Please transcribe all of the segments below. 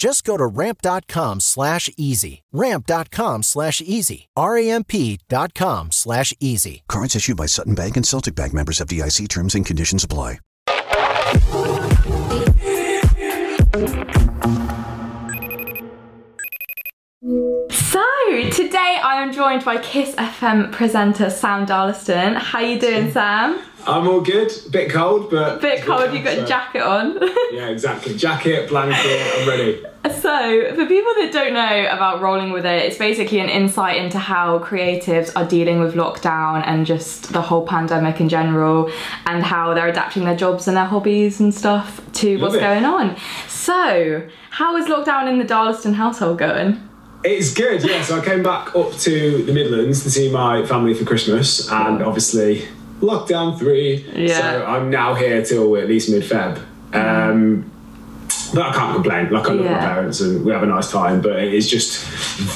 Just go to ramp.com slash easy. Ramp.com slash easy. R-A-M-P dot com slash easy. Cards issued by Sutton Bank and Celtic Bank members FDIC terms and conditions apply. So today I am joined by Kiss FM presenter Sam Darlaston. How you doing, Sam? I'm all good. Bit cold, but Bit cold. You've got a jacket on. Yeah, exactly. Jacket, blanket. I'm ready. so for people that don't know about rolling with it, it's basically an insight into how creatives are dealing with lockdown and just the whole pandemic in general, and how they're adapting their jobs and their hobbies and stuff to Love what's it. going on. So how is lockdown in the Darlaston household going? It's good. Yeah. So I came back up to the Midlands to see my family for Christmas, and obviously lockdown three. Yeah. So I'm now here till at least mid Feb. Um, but I can't complain. Like I love Yeah. my parents and we have a nice time, but it is just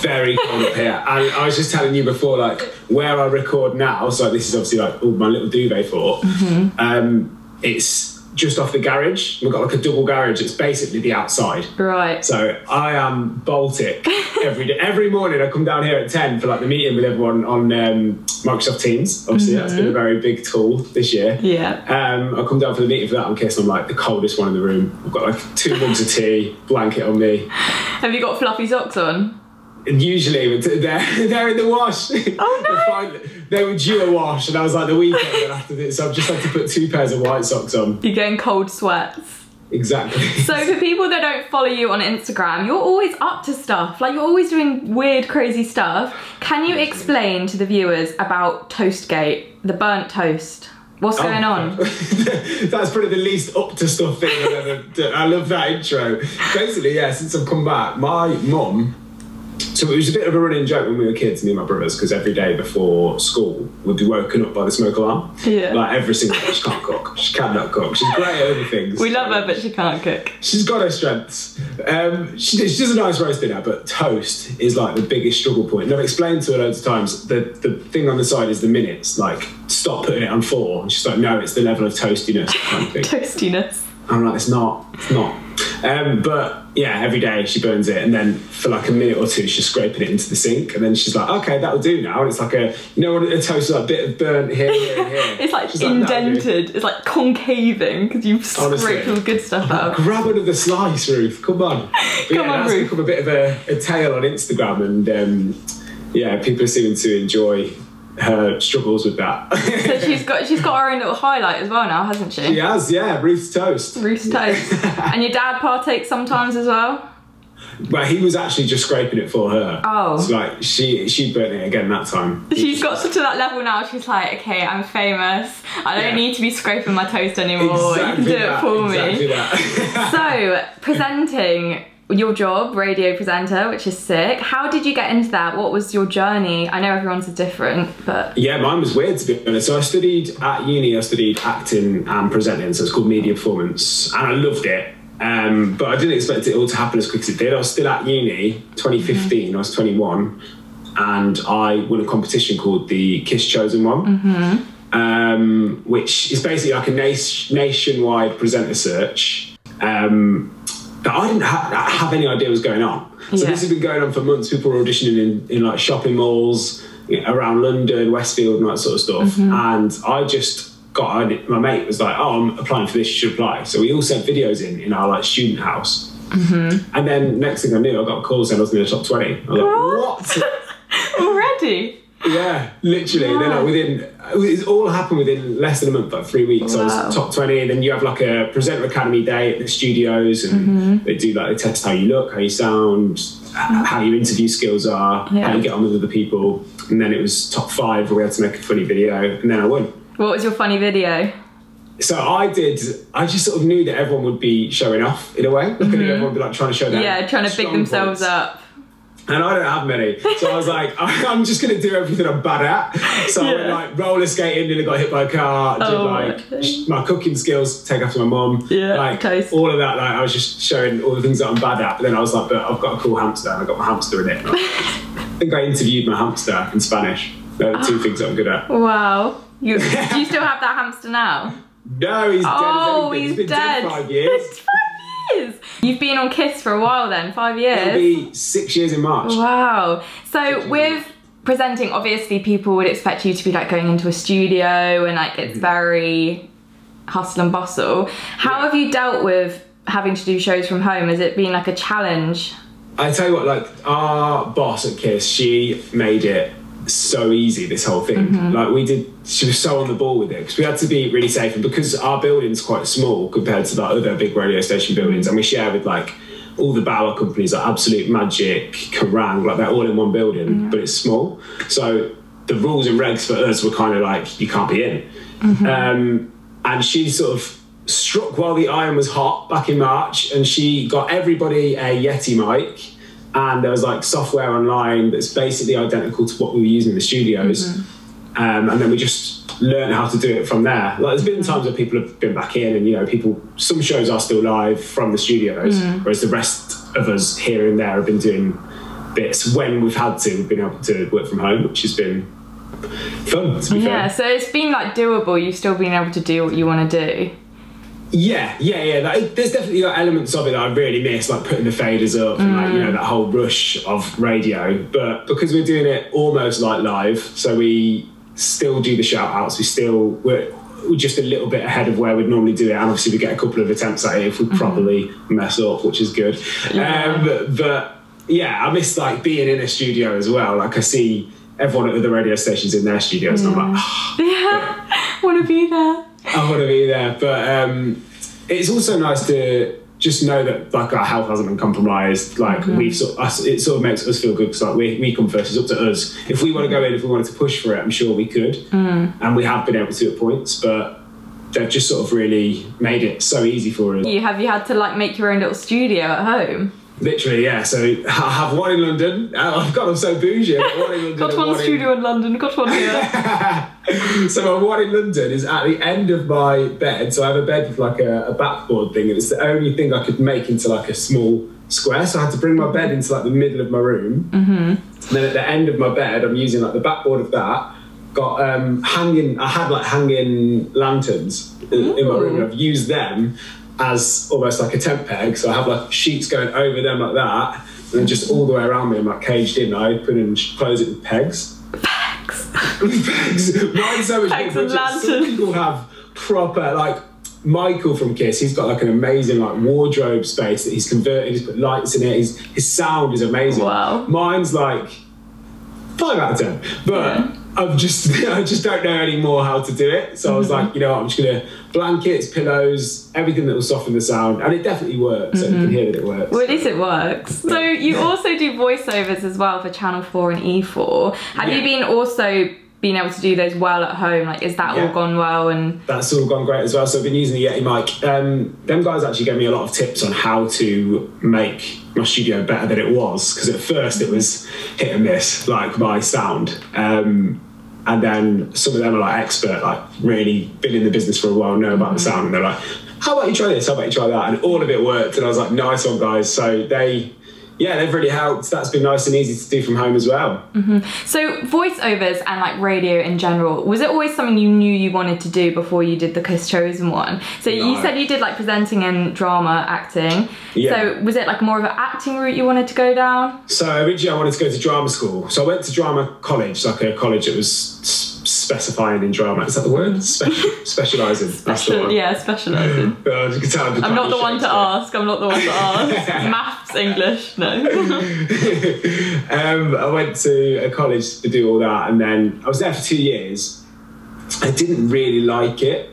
very cold up here. And I was just telling you before, like where I record now. So this is obviously like all my little duvet fort. Mm-hmm. Um, it's just off the garage. We've got like a double garage. It's basically the outside. Right. So I am Baltic every day. Every morning I come down here at 10 for like the meeting with everyone on um, Microsoft Teams. Obviously, that's been a very big tool this year. Mm-hmm. Yeah. Um, I come down for the meeting for that on Kiss. I'm like the coldest one in the room. I've got like two mugs of tea, blanket on me. Have you got fluffy socks on? And usually they're, they're in the wash. Oh, no. They were due a wash, and I was like the weekend after this. So I've just had to put two pairs of white socks on. You're getting cold sweats. Exactly. So for people that don't follow you on Instagram, you're always up to stuff. Like you're always doing weird, crazy stuff. Can you explain to the viewers about Toastgate, the burnt toast? What's oh. going on? That's probably the least up to stuff thing I've ever done. I love that intro. Basically, yeah, since I've come back, my mum. So it was a bit of a running joke when we were kids, me and my brothers, because every day before school, we'd be woken up by the smoke alarm. Yeah. Like every single day. She can't cook. She cannot cook. She's great at other things. We love her, but she can't cook. She's got her strengths. Um, she, she does a nice roast dinner, but toast is like the biggest struggle point. And I've explained to her loads of times the, the thing on the side is the minutes. Like, stop putting it on four. And she's like, no, it's the level of toastiness kind of thing. Toastiness. I'm like, it's not, it's not. Um, but yeah, every day she burns it, and then for like a minute or two, she's scraping it into the sink, and then she's like, okay, that'll do now. And it's like a, you know, what a toast like a bit of burnt here, here, and here. It's like She's indented. It's like concaving because you've Honestly. scraped all the good stuff out. Grab another slice, Ruth. Come on. But Come yeah, on, that's Ruth. become a bit of a, a tale on Instagram, and um, yeah, people are seeming to enjoy her struggles with that. So she's got she's got her own little highlight as well now, hasn't she? she has, yeah, Ruth's toast. Ruth's toast. and your dad partakes sometimes as well. But he was actually just scraping it for her. Oh. So like she she burnt it again that time. She's got to that level now. She's like, okay, I'm famous. I don't Yeah. need to be scraping my toast anymore. you can do that, it for exactly me. So, presenting your job, radio presenter, which is sick. How did you get into that? What was your journey? I know everyone's different, but Yeah, mine was weird to be honest. So I studied at uni. I studied acting and presenting, so it's called media performance, and I loved it. Um, but I didn't expect it all to happen as quick as it did. I was still at uni, 2015. I was 21, and I won a competition called the Kiss Chosen One, um, which is basically like a nation- nationwide presenter search. Um, that I didn't ha- have any idea was going on. So Yeah. this has been going on for months. People were auditioning in, in like shopping malls you know, around London, Westfield, and that sort of stuff. Mm-hmm. And I just got I- my mate was like, "Oh, I'm applying for this. You should apply." So we all sent videos in in our like student house. Mm-hmm. And then next thing I knew, I got a call saying I was in the top twenty. I was like, "What?" already. Yeah, literally. Then like within, it's all happened within less than a month, like three weeks. I was top twenty, and then you have like a presenter academy day at the studios, and Mm-hmm. they do like they test how you look, how you sound, h- how your interview skills are, Yeah. how you get on with other people, and then it was top five where we had to make a funny video, and then I won. What was your funny video? So I did. I just sort of knew that everyone would be showing off in a way. Like I knew everyone would be like trying to show their Mm-hmm. Yeah, trying to big themselves points. up. And I don't have many. So I was like, I'm just going to do everything I'm bad at. So I went Yeah. like roller skating, nearly got hit by a car, did Oh, like okay. my cooking skills, take after my mum. Yeah, Like all of that. Like I was just showing all the things that I'm bad at. But then I was like, but I've got a cool hamster and I got my hamster in it. I think I interviewed my hamster in Spanish. They're the two ah. things I'm good at. Wow. You, do you still have that hamster now? No, he's dead. Oh, he's been dead. dead five years. Years. You've been on Kiss for a while then, five years. It'll be six years in March. Wow. So with presenting, obviously people would expect you to be like going into a studio and like Mm-hmm. it's very hustle and bustle. How have you dealt with having to do shows from home? Has it been like a challenge? I tell you what, like our boss at Kiss, she made it so easy. This whole thing, like we did, she was so on the ball with it because we had to be really safe, and because our building's quite small compared to the other big radio station buildings, and we share with like all the Bauer companies, like Absolute Magic, Kerrang, like they're all in one building, but it's small. So the rules and regs for us were kind of like you can't be in. Um, and she sort of struck while the iron was hot back in March, and she got everybody a Yeti mic. And there was like software online that's basically identical to what we were using in the studios. Mm-hmm. Um, and then we just learned how to do it from there. Like there's been mm-hmm. times where people have been back in, and you know, people. Some shows are still live from the studios, mm-hmm. whereas the rest of us here and there have been doing bits when we've had to. We've been able to work from home, which has been fun. To be Yeah, fair. so it's been like doable. You've still been able to do what you want to do. Yeah, yeah, yeah. Like, there's definitely like, elements of it that I really miss, like putting the faders up and like you know mm. that whole rush of radio. But because we're doing it almost like live, so we still do the shout outs. We still we're, we're just a little bit ahead of where we'd normally do it, and obviously we get a couple of attempts at it if we mm-hmm. properly mess up, which is good. Um, but, yeah, I miss like being in a studio as well. Like I see everyone at the radio stations in their studios, and I'm like. Yeah, ah. want to be there. I want to be there, but um, it's also nice to just know that like our health hasn't been compromised. Like we've sort us, it sort of makes us feel good because like we, we come first. It's up to us. If we want to go in, if we wanted to push for it, I'm sure we could, and we have been able to at points. But they've just sort of really made it so easy for us. You have you had to like make your own little studio at home? Literally, yeah. So I have one in London. Oh, I've got I'm so bougie. I've got one in London. Got and one studio in London. Got one here. so my one in London is at the end of my bed. So I have a bed with like a, a backboard thing, and it's the only thing I could make into like a small square. So I had to bring my bed into like the middle of my room. Mm-hmm. Then at the end of my bed, I'm using like the backboard of that. Got um, hanging. I had like hanging lanterns in, in my room. I've used them as almost like a tent peg. So I have like sheets going over them like that, and then just all the way around me, I'm like caged in. I open and close it with pegs pegs. pegs. Mine's so much Pegs more and budget. Some people have proper like Michael from Kiss. He's got like an amazing like wardrobe space that he's converted. He's put lights in it. His his sound is amazing. Wow. Mine's like five out of ten, but. Yeah. I'm just, I just don't know anymore how to do it. So I was Mm-hmm. like, you know, what, I'm just gonna blankets, pillows, everything that will soften the sound, and it definitely works. So you can hear that it works. Mm-hmm. Well, at least it works. So you also do voiceovers as well for Channel 4 and E4. Have you been also been able to do those well at home? Like, is that Yeah. all gone well? And that's all gone great as well. So I've been using the Yeti mic. Um, them guys actually gave me a lot of tips on how to make my studio better than it was because at first it was hit and miss, like my sound. Um, and then some of them are like expert, like really been in the business for a while, know about the sound, and they're like, "How about you try this? How about you try that?" And all of it worked, and I was like, "Nice one, guys!" So they, yeah, they've really helped. That's been nice and easy to do from home as well. Mm-hmm. so voiceovers and like radio in general, was it always something you knew you wanted to do before you did the Kiss Chosen one? So you said you did like presenting and drama acting. Yeah. So was it like more of an acting route you wanted to go down? So originally I wanted to go to drama school. So I went to drama college, like a college that was specifying in drama. Is that the word? Special, specialising. That's the Special, yeah, specialising. Uh, you can tell I I'm can't the one to ask. I'm not the one to ask. Maths, English, no. um, I went to a college to do all that, and then I was there for two years. I didn't really like it.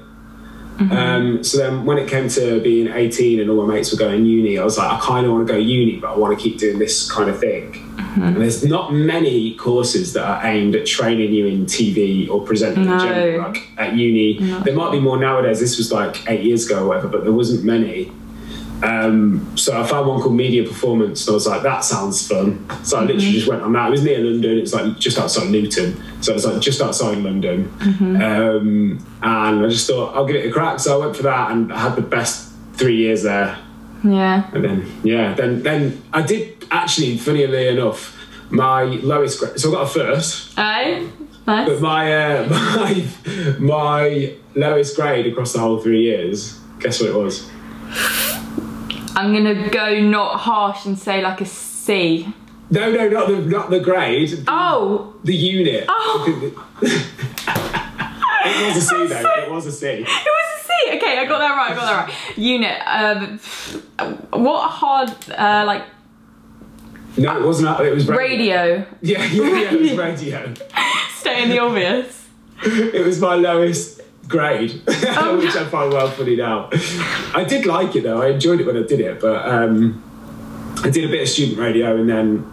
Um, so then, when it came to being 18 and all my mates were going uni, I was like, I kind of want to go uni, but I want to keep doing this kind of thing. And there's not many courses that are aimed at training you in TV or presenting No. in general. Like at uni, there might be more nowadays. This was like eight years ago or whatever, but there wasn't many. Um, so I found one called Media Performance, and I was like, that sounds fun. So I literally just went on that. It was near London. It's like just outside Luton, so it's like just outside London. Um, and I just thought I'll give it a crack. So I went for that, and I had the best three years there. Yeah. And then yeah, then then I did actually, funnily enough, my lowest grade. So I got a first, Aye, but my uh, my my lowest grade across the whole three years. Guess what it was? I'm gonna go not harsh and say like a C. No, no, not the not the grade. The, Oh, the unit. Oh. it was a C though. It was a C. it was a C. Okay, I got that right. I got that right. Unit. Um, what hard uh, like No, it wasn't. It was radio. radio. Yeah, yeah, yeah. It was radio. Stay in the obvious. It was my lowest grade, Oh, which I find well funny now. I did like it though. I enjoyed it when I did it, but um, I did a bit of student radio and then.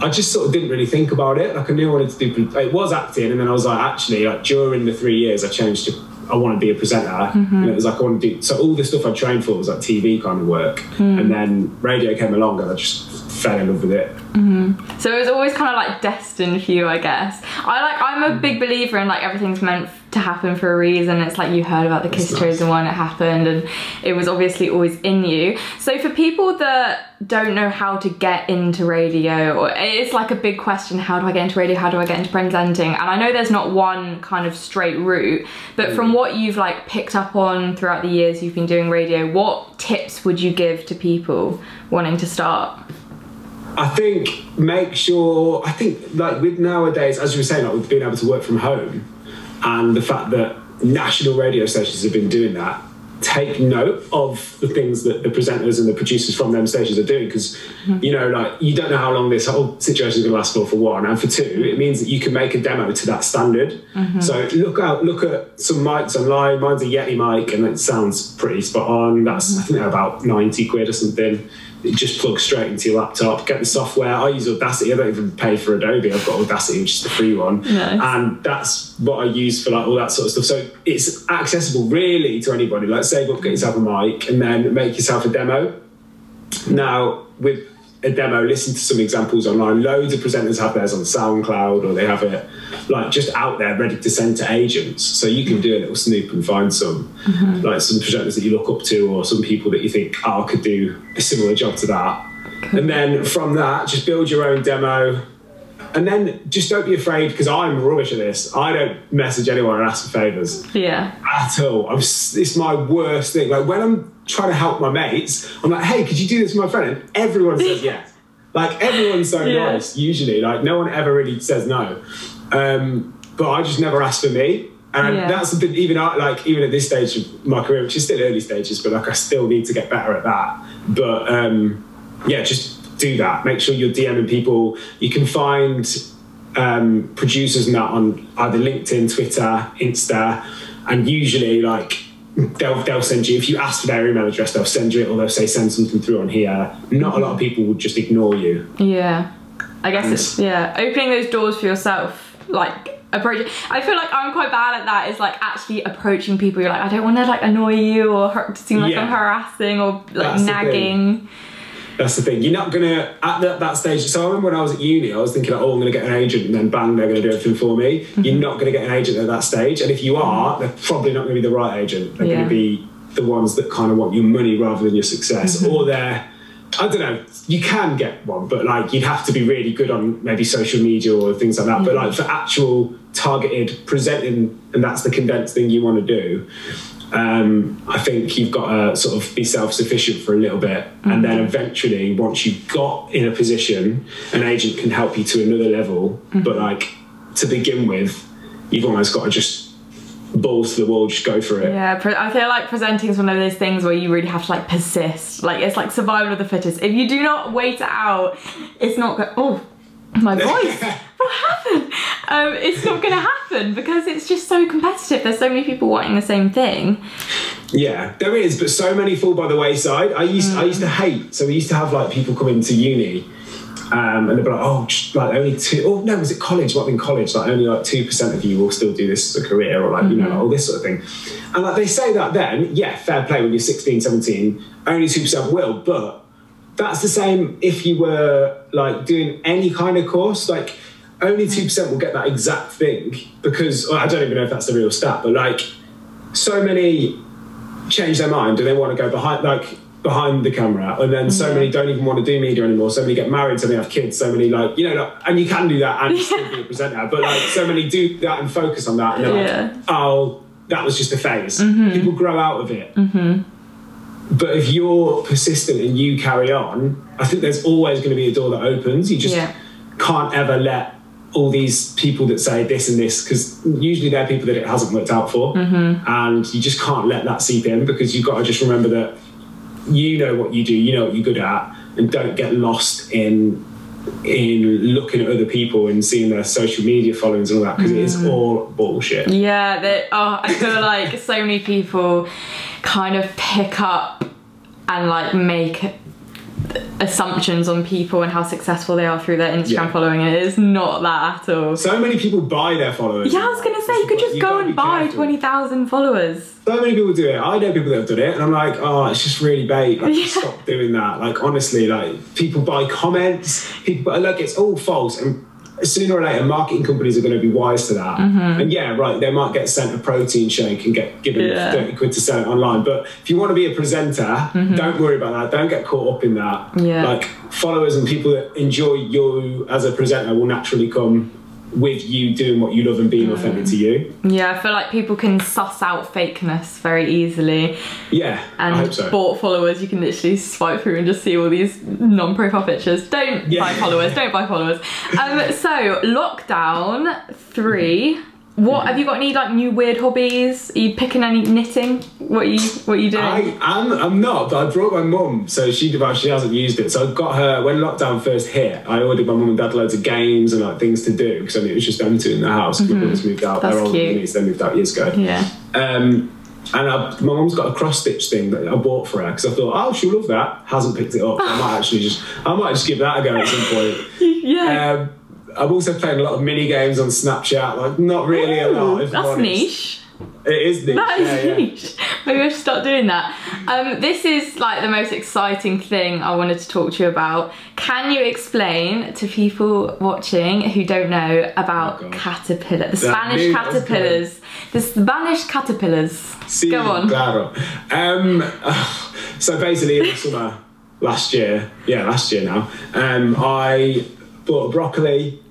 I just sort of didn't really think about it. Like I knew I wanted to do. It was acting, and then I was like, actually, like during the three years, I changed to. I want to be a presenter, mm-hmm. and it was like I want to do. So all the stuff I trained for was like TV kind of work, mm. and then radio came along, and I just fell in love with it. Mm-hmm. So it was always kind of like destined for you, I guess. I like. I'm a big believer in like everything's meant to happen for a reason. It's like you heard about the Kiss nice. Chosen one, it happened, and it was obviously always in you. So for people that don't know how to get into radio, or it's like a big question: How do I get into radio? How do I get into presenting? And I know there's not one kind of straight route, but from mm. what you've like picked up on throughout the years you've been doing radio, what tips would you give to people wanting to start? I think make sure. I think like with nowadays, as you were saying, like with being able to work from home, and the fact that national radio stations have been doing that. Take note of the things that the presenters and the producers from them stations are doing, because mm-hmm. you know, like you don't know how long this whole situation is going to last for. For one, and for two, it means that you can make a demo to that standard. Mm-hmm. So look out, look at some mics online. Mine's a Yeti mic, and it sounds pretty spot on. That's mm-hmm. I think about ninety quid or something it just plugs straight into your laptop. Get the software. I use Audacity. I don't even pay for Adobe. I've got Audacity, which is the free one, Nice. and that's what I use for like all that sort of stuff. So it's accessible really to anybody. Like save up, get yourself a mic, and then make yourself a demo. Now with a demo, listen to some examples online. Loads of presenters have theirs on SoundCloud, or they have it like just out there ready to send to agents. So you can do a little snoop and find some mm-hmm. like some projectors that you look up to, or some people that you think, oh, I could do a similar job to that. And then from that, just build your own demo. And then just don't be afraid because I'm rubbish at this. I don't message anyone and ask for favors Yeah. at all. I'm, it's my worst thing. Like when I'm trying to help my mates, I'm like, "Hey, could you do this for my friend?" And everyone says yes. Like everyone's so Yeah. nice. Usually, like no one ever really says no. Um, but I just never asked for me, and Yeah. that's the thing. Even I, like even at this stage of my career, which is still early stages, but like I still need to get better at that. But um, yeah, just do that. Make sure you're DMing people. You can find um, producers and that on either LinkedIn, Twitter, Insta, and usually like they'll they'll send you if you ask for their email address, they'll send you it or they'll say send something through on here. Not a lot of people would just ignore you. Yeah. I guess it's yeah, opening those doors for yourself, like approaching. I feel like I'm quite bad at that. Is like actually approaching people. You're like, I don't want to like annoy you or seem like I'm harassing or like That's nagging. That's the thing. You're not gonna at that, that stage. So I remember when I was at uni, I was thinking, like, oh, I'm gonna get an agent, and then bang, they're gonna do everything for me. Mm-hmm. You're not gonna get an agent at that stage, and if you mm-hmm. are, they're probably not gonna be the right agent. They're Yeah. gonna be the ones that kind of want your money rather than your success, mm-hmm. or they're. I don't know. You can get one, but like you'd have to be really good on maybe social media or things like that. But like for actual targeted presenting, and that's the condensed thing you want to do. Um, I think you've got to sort of be self-sufficient for a little bit, and then eventually, once you've got in a position, an agent can help you to another level. But like to begin with, you've almost got to just balls to the wall, just go for it. Yeah, I feel like presenting is one of those things where you really have to like persist. Like it's like survival of the fittest. If you do not wait out, it's not going. Oh, my voice. what happened? Um, it's not going to happen because it's just so competitive. There's so many people wanting the same thing. Yeah, there is, but so many fall by the wayside. I used I used to hate. So we used to have like people come into uni. Um, and they'd be like, oh, like only two, oh no, was it college? What in college? Like only like two percent of you will still do this as a career, or like you know, like, all this sort of thing. And like they say that then, yeah, fair play when you're 16, 17, only two percent will, but that's the same if you were like doing any kind of course, like only two percent will get that exact thing because well, I don't even know if that's the real stat, but like so many change their mind and they want to go behind like behind the camera and then so mm. many don't even want to do media anymore so many get married so many have kids so many like you know like, and you can do that and still be a presenter but like so many do that and focus on that and they're Yeah. like oh that was just a phase. Mm-hmm. People grow out of it. Hmm. but if you're persistent and you carry on i think there's always going to be a door that opens. You just Yeah. can't ever let all these people that say this and this because usually they're people that it hasn't worked out for. Mm-hmm. And you just can't let that seep in because you've got to just remember that you know what you do you know what you're good at and don't get lost in in looking at other people and seeing their social media followings and all that because it is mm. all bullshit Yeah, that. Oh, I feel like so many people kind of pick up and like make assumptions on people and how successful they are through their Instagram Yeah. following, and it is not that at all. so many people buy their followers Yeah, I was gonna say you could just You've go and buy twenty thousand followers. so many people do it. I know people that have done it, and I'm like, oh, it's just really bait. Like, Yeah. stop doing that. Like, honestly, like people buy comments. People, look, it's all false, and sooner or later, marketing companies are going to be wise to that. Mm-hmm. And yeah, right, they might get sent a protein shake and get given Yeah. thirty quid to sell it online. But if you want to be a presenter, mm-hmm. don't worry about that. Don't get caught up in that. Yeah. Like followers and people that enjoy you as a presenter will naturally come with you doing what you love and being authentic to you. Yeah, I feel like people can suss out fakeness very easily. Yeah, I And hope so. bought followers, you can literally swipe through and just see all these non-profile pictures. Don't Yeah. buy followers. Don't buy followers. Um, so lockdown three. What have you got? Any like new weird hobbies? Are you picking any knitting? What are you What are you doing? I am. I'm not, but I brought my mum, so she well, she hasn't used it. So I got her when lockdown first hit. I ordered my mum and dad loads of games and like things to do because I mean it was just them two in the house. Mm-hmm. My mum's moved out. That's They're older than cute. me, so they moved out years ago. yeah. Um, and I, my mum's got a cross stitch thing that I bought for her because I thought, oh, she'll love that. Hasn't picked it up. I might actually just, I might just give that a go at some point. Yeah. Um, I'm also played a lot of mini games on Snapchat. Like not really a lot. If That's niche. It is niche. That is yeah, yeah. niche. Maybe I should stop doing that. Um, this is like the most exciting thing I wanted to talk to you about. Can you explain to people watching who don't know about Oh, caterpillar, the Spanish knew that was caterpillars, the Spanish caterpillars? Sí, Go on. Claro. Um, so basically, in the summer last year, yeah, last year now, um, I bought a broccoli.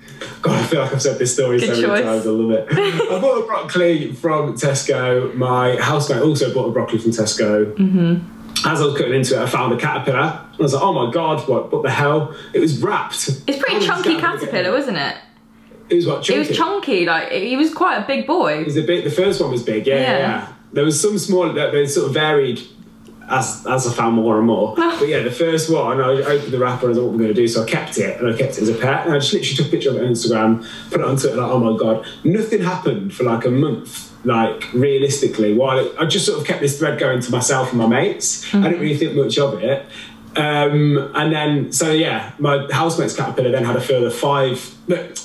God, I feel like I've said this story Good so many choice. times. I love it. I bought a broccoli from Tesco. My housemate also bought a broccoli from Tesco. Mm-hmm. As I was cutting into it, I found a caterpillar. I was like, "Oh my god, what? What the hell?" It was wrapped. It's pretty chunky caterpillar wasn't it? It was what? Chunky? It was chunky, like he was quite a big boy. It was a bit. The first one was big. Yeah, yeah. Yeah. There was some small. that They sort of varied as as I found more and more. but yeah, the first one, I opened the wrapper and I was like, what am I going to do? So I kept it and I kept it as a pet. And I just literally took a picture of it on Instagram, put it on Twitter. Like, oh my god, nothing happened for like a month. Like realistically, while it, I just sort of kept this thread going to myself and my mates. I didn't really think much of it. Um, and then, so yeah, my housemate's caterpillar then had a further five,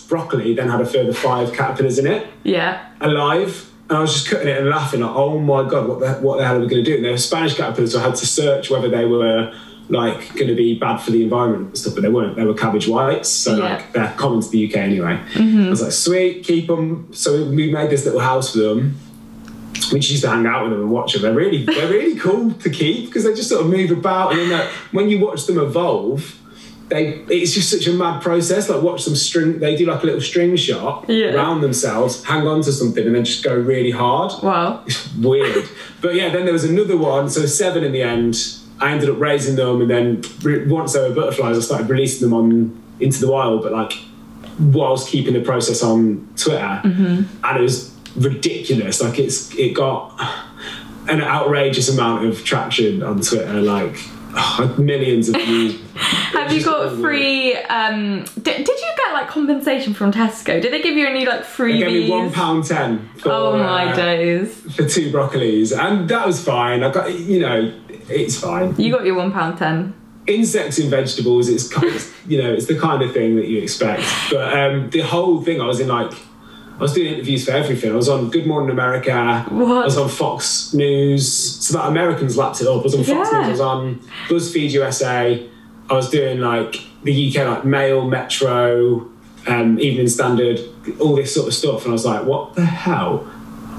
broccoli then had a further five caterpillars in it Yeah. alive. And I was just cutting it and laughing, like, oh my god, what the, what the hell are we going to do? And they were Spanish caterpillars, so I had to search whether they were like going to be bad for the environment and stuff, but they weren't. They were cabbage whites, so Yeah. like they're common to the UK anyway. Mm-hmm. I was like, sweet, keep them. So we made this little house for them. We just used to hang out with them and watch them. They're really, they're really cool to keep because they just sort of move about. And then like, when you watch them evolve, they it's just such a mad process. Like watch them string. They do like a little string shot Yeah. around themselves, hang on to something, and then just go really hard. Wow. It's weird. but yeah, then there was another one. So seven in the end. I ended up raising them, and then re- once they were butterflies, I started releasing them on into the wild. But like whilst keeping the process on Twitter, mm-hmm. and it was ridiculous. Like it's it got an outrageous amount of traction on Twitter, like oh, millions of views. Have you got free? Um, did, did you get like compensation from Tesco? Did they give you any like? They gave me one pound ten. For, oh my uh, days! For two broccolis, and that was fine. I got you know, it's fine. You got your one pound ten. Insects in vegetables, it's kind of, you know, it's the kind of thing that you expect. But um, the whole thing, I was in like I was doing interviews for everything. I was on Good Morning America. What? I was on Fox News. So that Americans lapped it up. I was on Fox Yeah. News. I was on BuzzFeed USA. I was doing like the UK, like Mail, Metro, um, Evening Standard, all this sort of stuff. And I was like, what the hell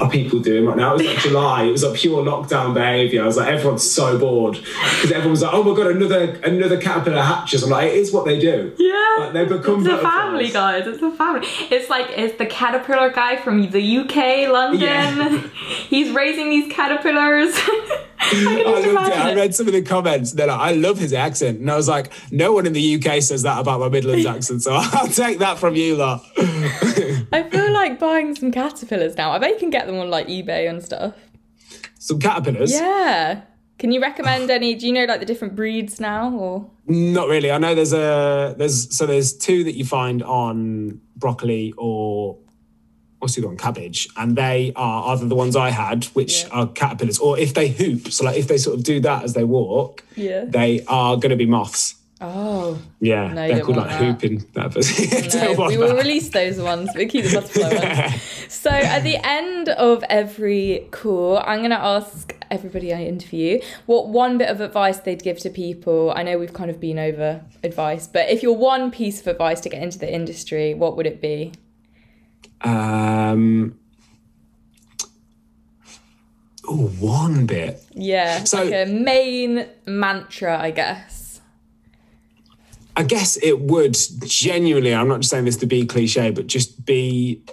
are people doing right now? It was like July. It was like pure lockdown behaviour. I was like, everyone's so bored because everyone was like, oh my god, another another caterpillar hatches. I'm like, it is what they do. Yeah, Like, they become it's a family, guys. It's a family. It's like it's the caterpillar guy from the UK, London. Yeah. He's raising these caterpillars. I I just loved it. I read some of the comments. They're like, I love his accent. And I was like, no one in the UK says that about my Midlands accent. So I'll take that from you lot. I feel like buying some caterpillars now. I bet you can get them on like eBay and stuff. Some caterpillars. Yeah. Can you recommend any? Do you know like the different breeds now, or Not really. I know there's a there's so there's two that you find on broccoli or what's the other one? Cabbage. And they are either the ones I had, which Yeah. are caterpillars, or if they hoop, so like if they sort of do that as they walk, Yeah. they are gonna be moths. oh, Yeah. No, they're called like that. hooping. That no, we will that. release those ones, We keep the butterfly ones. So at the end of every call, I'm going to ask everybody I interview what one bit of advice they'd give to people. I know we've kind of been over advice, but if you're one piece of advice to get into the industry, what would it be? Um, oh, one bit. Yeah, So- like a main mantra, I guess. I guess it would genuinely, I'm not just saying this to be cliche, but just be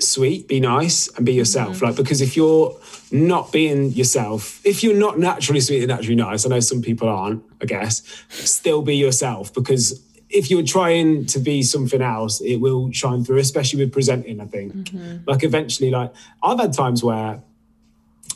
sweet, be nice, and be yourself. Like, because if you're not being yourself, if you're not naturally sweet and naturally nice, I know some people aren't, I guess, still be yourself because if you're trying to be something else, it will shine through, especially with presenting, I think. Mm-hmm. Like, eventually, like, I've had times where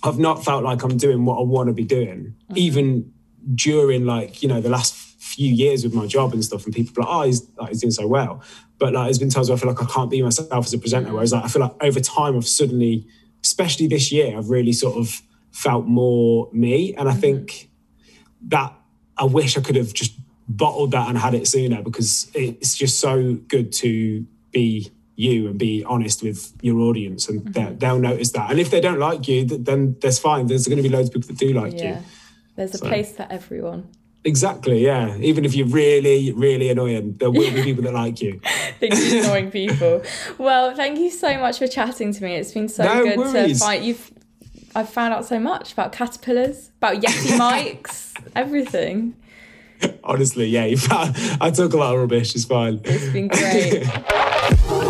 I've not felt like I'm doing what I want to be doing, mm-hmm. even during like you know the last few years with my job and stuff. And people are like, oh, he's, like, he's doing so well. But like, there's been times where I feel like I can't be myself as a presenter. Mm-hmm. Whereas like, I feel like over time, I've suddenly, especially this year, I've really sort of felt more me. And I think that I wish I could have just bottled that and had it sooner because it's just so good to be you and be honest with your audience and mm-hmm. they- they'll notice that. And if they don't like you, then there's fine. There's going to be loads of people that do like Yeah. you. There's a place for everyone. Exactly, yeah. Even if you're really, really annoying, there will be people that like you. Thank you, annoying people. Well, thank you so much for chatting to me. It's been so No good to worries. find you've. I've found out so much about caterpillars, about Yeti mics, everything. Honestly, yeah. I talk a lot of rubbish. It's fine. It's been great.